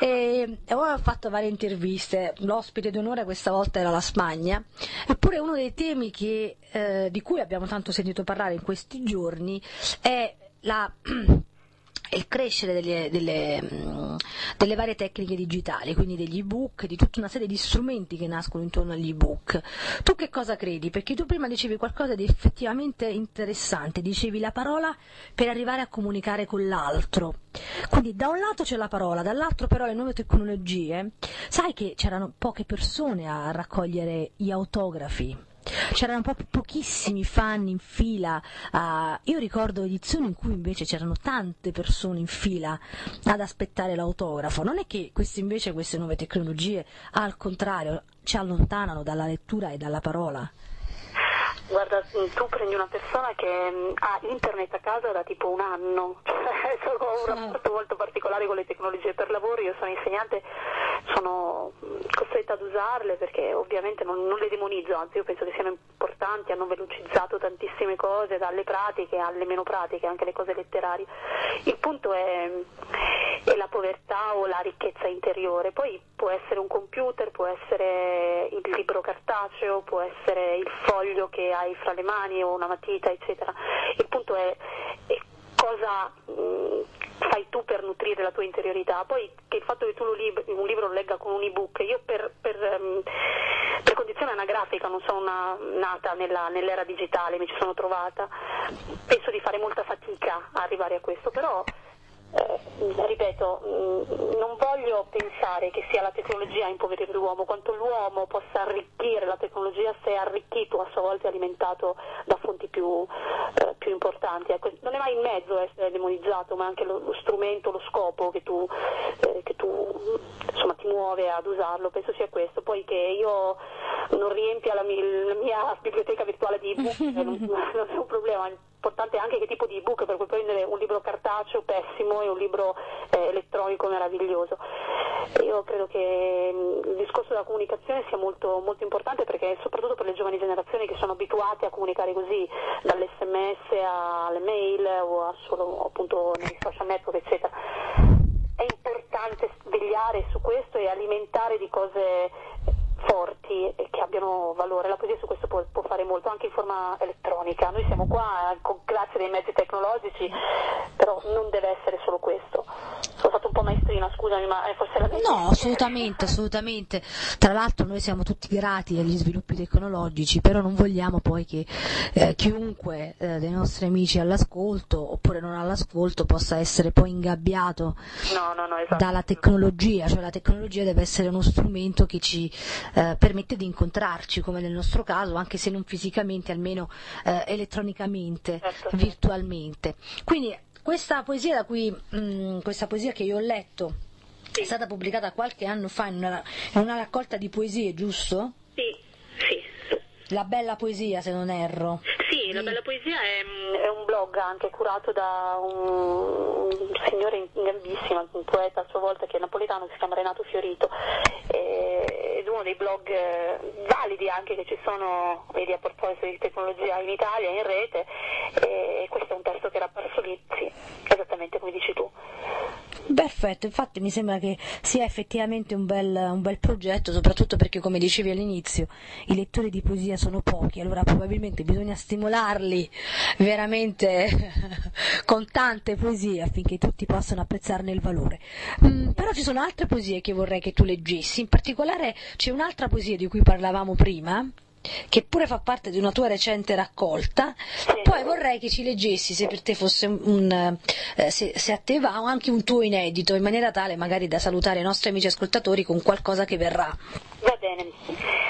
E, e ho fatto varie interviste, l'ospite d'onore questa volta era la Spagna, eppure uno dei temi che, eh, di cui abbiamo tanto sentito parlare in questi giorni è la il crescere delle, delle, mm, delle, varie tecniche digitali, quindi degli ebook, di tutta una serie di strumenti che nascono intorno agli ebook. Tu che cosa credi? Perché tu prima dicevi qualcosa di effettivamente interessante, dicevi la parola per arrivare a comunicare con l'altro. Quindi da un lato c'è la parola, dall'altro però le nuove tecnologie. Sai che c'erano poche persone a raccogliere gli autografi c'erano proprio pochissimi fan in fila. Uh, io ricordo edizioni in cui invece c'erano tante persone in fila ad aspettare l'autografo. Non è che queste invece queste nuove tecnologie, al contrario, ci allontanano dalla lettura e dalla parola. Guarda, tu prendi una persona che mm, ha internet a casa da tipo un anno, cioè ho un rapporto molto particolare con le tecnologie per lavoro, io sono insegnante, sono mm, costretta ad usarle perché ovviamente non, non le demonizzo, anzi io penso che siano importanti, hanno velocizzato tantissime cose, dalle pratiche alle meno pratiche, anche le cose letterarie. Il punto è, è la povertà o la ricchezza interiore, poi può essere un computer, può essere il libro cartaceo, può essere il foglio che hai fra le mani o una matita, eccetera. Il punto è, è cosa mh, fai tu per nutrire la tua interiorità. Poi che il fatto che tu lib- un libro lo legga con un ebook, io per, per, um, per condizione anagrafica non sono una, nata nella, nell'era digitale, mi ci sono trovata, penso di fare molta fatica a arrivare a questo, però eh, ripeto, mm, non voglio pensare che sia la tecnologia a impoverire l'uomo, quanto l'uomo possa arricchire la tecnologia se è arricchito a sua volta e alimentato da fonti più, eh, più importanti. Ecco, non è mai in mezzo essere demonizzato, ma anche lo, lo strumento, lo scopo che tu, eh, che tu insomma, ti muove ad usarlo, penso sia questo. Poi che io non riempia la mia, la mia biblioteca virtuale di ebook non, non è un problema importante anche che tipo di ebook, per cui prendere un libro cartaceo pessimo e un libro eh, elettronico meraviglioso. Io credo che mh, il discorso della comunicazione sia molto, molto importante perché soprattutto per le giovani generazioni che sono abituate a comunicare così, dall'sms alle mail o a solo appunto nei social network eccetera. È importante vegliare su questo e alimentare di cose forti e che abbiano valore. La poesia su questo fare molto anche in forma elettronica. Noi siamo qua eh, con grazie dei mezzi tecnologici, però non deve essere solo questo. Sono stato un po' maestrina, scusami, ma eh, forse la No, assolutamente, assolutamente. Tra l'altro noi siamo tutti grati agli sviluppi tecnologici, però non vogliamo poi che eh, chiunque eh, dei nostri amici all'ascolto oppure non all'ascolto possa essere poi ingabbiato no, no, no, esatto. dalla tecnologia, cioè la tecnologia deve essere uno strumento che ci eh, permette di incontrarci, come nel nostro caso, anche se non fisicamente, almeno eh, elettronicamente, Certo. virtualmente. Quindi questa poesia, da cui, mh, questa poesia che io ho letto è stata pubblicata qualche anno fa in una, in una raccolta di poesie, giusto? Sì, sì. La bella poesia, se non erro. Sì, la bella poesia è, è un blog anche curato da un, un signore in- gambissimo, un poeta a sua volta che è napoletano, si chiama Renato Fiorito, e- ed uno dei blog eh, validi anche che ci sono, vedi a proposito di tecnologia in Italia, in rete, e questo è un testo che era apparso lì, sì, esattamente come dici tu. Perfetto, infatti mi sembra che sia effettivamente un bel, un bel progetto, soprattutto perché come dicevi all'inizio i lettori di poesia sono pochi, allora probabilmente bisogna stimolarli veramente con tante poesie affinché tutti possano apprezzarne il valore. Mm, però ci sono altre poesie che vorrei che tu leggessi, in particolare c'è un'altra poesia di cui parlavamo prima, che pure fa parte di una tua recente raccolta, poi vorrei che ci leggessi, se per te fosse un, eh, se, se a te va, anche un tuo inedito, in maniera tale magari da salutare i nostri amici ascoltatori con qualcosa che verrà. Va bene.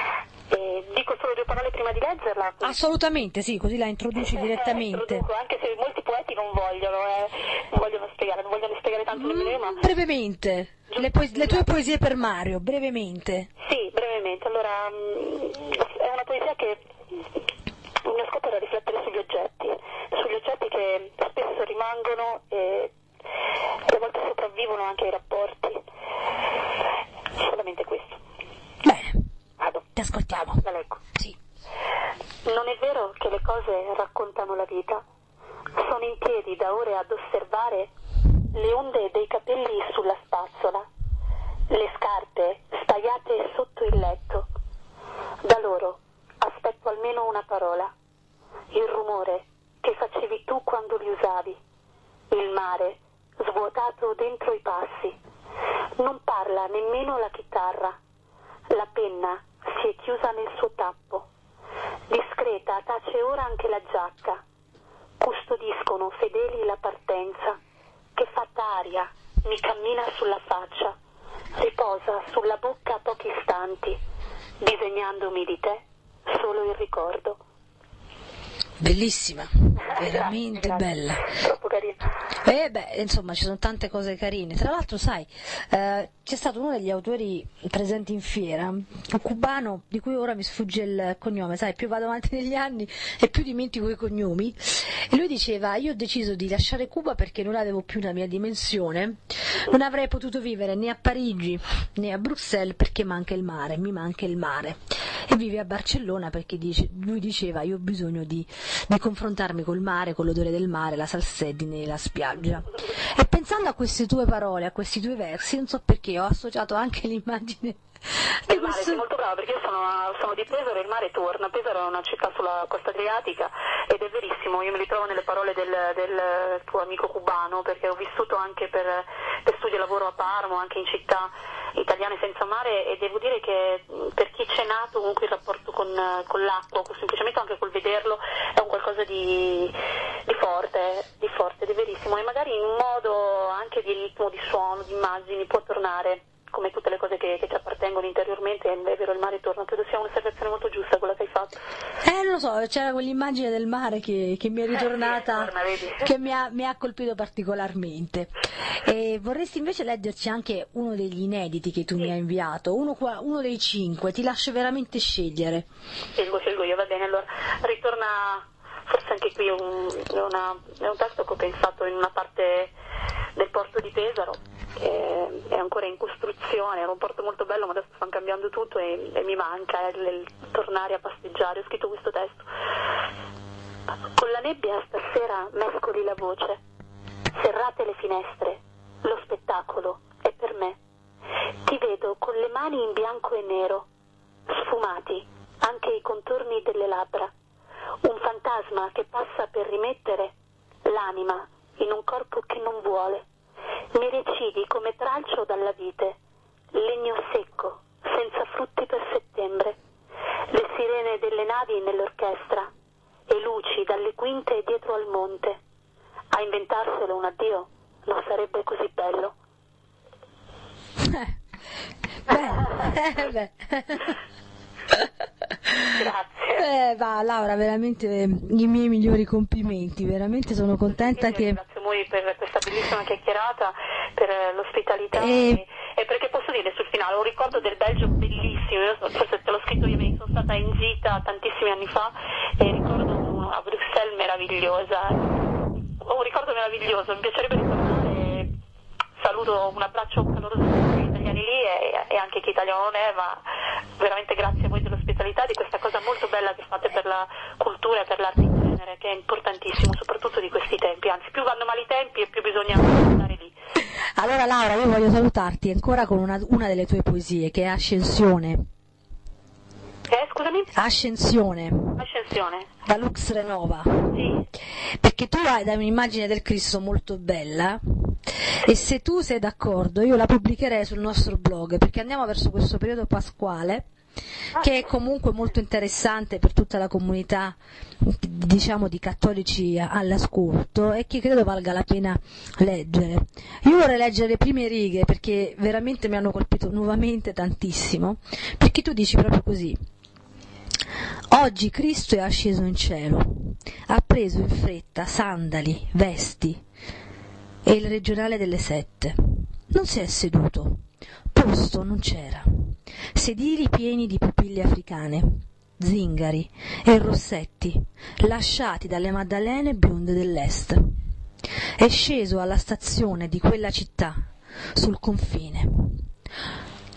Eh, dico solo due parole prima di leggerla. Assolutamente, sì, così la introduci direttamente. Introduco, anche se molti poeti non vogliono, eh, non vogliono spiegare, non vogliono spiegare tanto nemmeno Mm, brevemente, le, poes- le tue poesie per Mario, brevemente. sì, brevemente. Allora, mm, è una poesia che il mio scopo era riflettere sugli oggetti, sugli oggetti che spesso rimangono e, a volte sopravvivono anche ai rapporti. Solamente questo. Vado, ti ascoltiamo. la leggo. Sì. Non è vero che le cose raccontano la vita? Sono in piedi da ore ad osservare le onde dei capelli sulla spazzola, le scarpe spaiate sotto il letto. Da loro aspetto almeno una parola, il rumore che facevi tu quando li usavi, il mare svuotato dentro i passi. Non parla nemmeno la chitarra, la penna si è chiusa nel suo tappo. Discreta tace ora anche la giacca. Custodiscono fedeli la partenza, che fatta aria mi cammina sulla faccia, riposa sulla bocca a pochi istanti, disegnandomi di te solo il ricordo. Bellissima, veramente Grazie, grazie. bella. Troppo carina. Eh beh, insomma, ci sono tante cose carine. Tra l'altro, sai, eh, c'è stato uno degli autori presenti in fiera, un cubano di cui ora mi sfugge il cognome, sai, più vado avanti negli anni e più dimentico i cognomi. E lui diceva: Io ho deciso di lasciare Cuba perché non avevo più la mia dimensione, non avrei potuto vivere né a Parigi né a Bruxelles perché manca il mare, mi manca il mare. E vive a Barcellona perché dice- lui diceva: Io ho bisogno di, di confrontarmi col mare, con l'odore del mare, la salsedine, la spiaggia. E pensando a queste tue parole, a questi due versi, non so perché ho associato anche l'immagine di Il mare, questo. sei molto brava perché io sono, sono di Pesaro e il mare torna. Pesaro è una città sulla costa adriatica ed è verissimo, io mi ritrovo nelle parole del, del tuo amico cubano perché ho vissuto anche per, per studio e lavoro a Parmo, anche in città italiane senza mare e devo dire che per chi c'è nato comunque il rapporto con, con l'acqua semplicemente anche col vederlo è un qualcosa di, di forte, di forte, di verissimo. E magari in un modo anche di ritmo, di suono, di immagini può tornare come tutte le cose che, che ti appartengono interiormente, è vero il mare torna, credo sia un'osservazione molto giusta quella che hai fatto. Eh, non lo so, c'era quell'immagine del mare che, che mi è ritornata, Eh, torna, vedi? che mi ha, mi ha colpito particolarmente. E vorresti invece leggerci anche uno degli inediti che tu mi hai inviato, uno, qua- uno dei cinque, ti lascio veramente scegliere. Scelgo, scelgo io, va bene, allora ritorna forse anche qui è un testo che ho pensato in una parte del porto di Pesaro, che è ancora in costruzione, era un porto molto bello ma adesso stanno cambiando tutto e, e mi manca il, il tornare a pasteggiare, ho scritto questo testo. Con la nebbia stasera mescoli la voce, serrate le finestre, lo spettacolo è per me. Ti vedo con le mani in bianco e nero, sfumati anche i contorni delle labbra, un fantasma che passa per rimettere l'anima in un corpo che non vuole. mi recidi come tralcio dalla vite, legno secco, senza frutti per settembre, le sirene delle navi nell'orchestra e luci dalle quinte dietro al monte. A inventarselo un addio non sarebbe così bello. Beh, eh, beh. Grazie. Eh, va, Laura, veramente i miei migliori complimenti, veramente sono contenta che... Ringrazio voi per questa bellissima chiacchierata, per l'ospitalità E- e... e perché posso dire sul finale un ricordo del Belgio bellissimo, io so- forse te l'ho scritto io, sono stata in gita tantissimi anni fa e ricordo a Bruxelles meravigliosa, ho un ricordo meraviglioso, mi piacerebbe ricordare, saluto un abbraccio caloroso e, e anche chi italiano non è, ma veramente grazie a voi dell'ospitalità, di questa cosa molto bella che fate per la cultura e per l'arte in genere, che è importantissimo, soprattutto di questi tempi, anzi più vanno male i tempi e più bisogna andare lì. Allora Laura, io voglio salutarti ancora con una, una delle tue poesie, che è Ascensione. Eh, scusami? Ascensione, Ascensione. da Lux Renova. Sì. Perché tu hai un'immagine del Cristo molto bella e se tu sei d'accordo io la pubblicherei sul nostro blog perché andiamo verso questo periodo pasquale che è comunque molto interessante per tutta la comunità diciamo di cattolici all'ascolto e che credo valga la pena leggere. Io vorrei leggere le prime righe perché veramente mi hanno colpito nuovamente tantissimo, perché tu dici proprio così. Oggi Cristo è asceso in cielo, ha preso in fretta sandali, vesti e il regionale delle sette. Non si è seduto, posto non c'era. Sedili pieni di pupille africane, zingari e rossetti, lasciati dalle maddalene bionde dell'est. È sceso alla stazione di quella città, sul confine.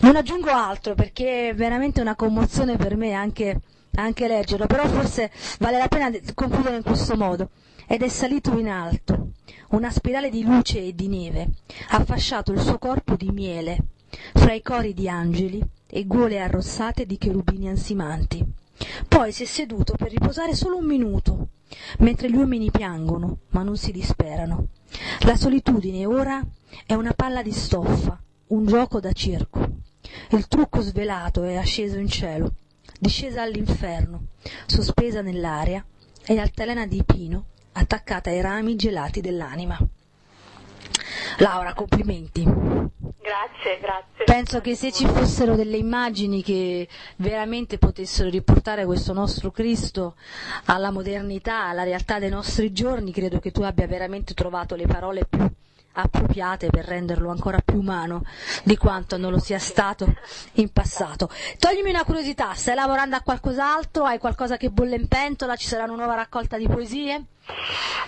Non aggiungo altro perché è veramente una commozione per me anche, anche leggerlo, però forse vale la pena de- concludere in questo modo. Ed è salito in alto, una spirale di luce e di neve, ha fasciato il suo corpo di miele, fra i cori di angeli e gole arrossate di cherubini ansimanti. Poi si è seduto per riposare solo un minuto, mentre gli uomini piangono, ma non si disperano. La solitudine ora è una palla di stoffa, un gioco da circo. Il trucco svelato è asceso in cielo, discesa all'inferno, sospesa nell'aria, e altalena di pino attaccata ai rami gelati dell'anima. Laura, complimenti. Grazie, grazie. Penso che se ci fossero delle immagini che veramente potessero riportare questo nostro Cristo alla modernità, alla realtà dei nostri giorni, credo che tu abbia veramente trovato le parole più appropriate per renderlo ancora più umano di quanto non lo sia stato in passato. Toglimi una curiosità, stai lavorando a qualcos'altro? Hai qualcosa che bolle in pentola? Ci sarà una nuova raccolta di poesie?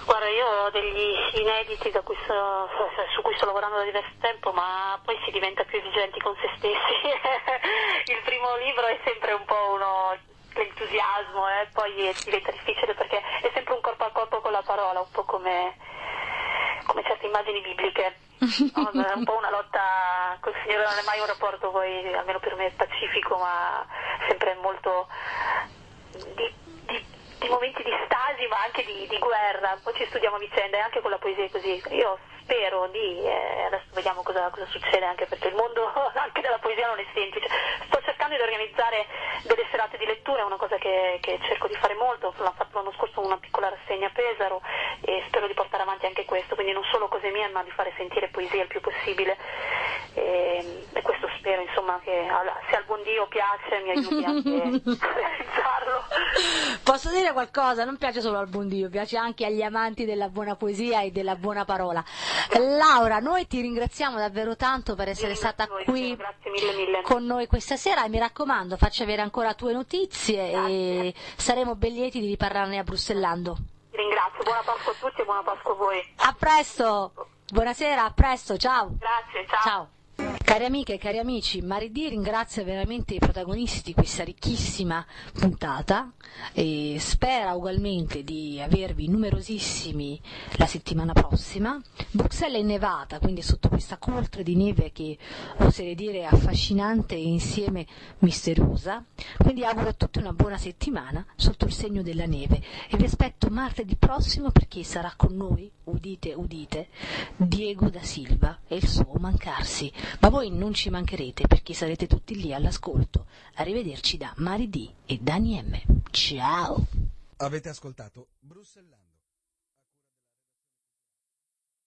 Guarda, io ho degli inediti cui sto- su cui sto lavorando da diverso tempo, ma poi si diventa più esigenti con se stessi. Il primo libro è sempre un po' uno l'entusiasmo, eh, poi diventa difficile perché è sempre un corpo a corpo con la parola, un po' come, come certe immagini bibliche. No, È un po' una lotta col Signore, non è mai un rapporto poi, almeno per me, pacifico, ma sempre molto di, di- di momenti di stasi ma anche di, di guerra, poi ci studiamo a vicenda e anche con la poesia è così. Io spero di, eh, adesso vediamo cosa, cosa succede anche perché il mondo anche della poesia non è semplice. Sto cercando di organizzare delle serate di lettura, è una cosa che, che cerco di fare molto, l'ho fatto l'anno scorso una piccola rassegna a Pesaro e spero di portare avanti anche questo, quindi non solo cose mie ma di fare sentire poesia il più possibile e, e questo spero insomma che alla- se al buon Dio piace mi aiuti anche a realizzarlo. Posso dire qualcosa? Non piace solo al buon Dio, piace anche agli amanti della buona poesia e della buona parola. Laura, noi ti ringraziamo davvero tanto per essere stata voi, qui Grazie mille mille. con noi questa sera e mi raccomando, facci avere ancora tue notizie e saremo ben lieti di riparlarne a Brussellando. Ti ringrazio, buona Pasqua a tutti e buona Pasqua a voi. A presto! Buonasera, a presto, ciao! Grazie, ciao. Ciao! Cari amiche e cari amici, Maridì ringrazia veramente i protagonisti di questa ricchissima puntata e spera ugualmente di avervi numerosissimi la settimana prossima. Bruxelles è nevata, quindi sotto questa coltre di neve che oserei dire affascinante e insieme misteriosa. Quindi auguro a tutti una buona settimana sotto il segno della neve e vi aspetto martedì prossimo perché sarà con noi, udite udite, Diego da Silva e il suo mancarsi. Ma voi non ci mancherete perché sarete tutti lì all'ascolto. Arrivederci da Mari D e Dani M. Ciao! Avete ascoltato Bruxellando.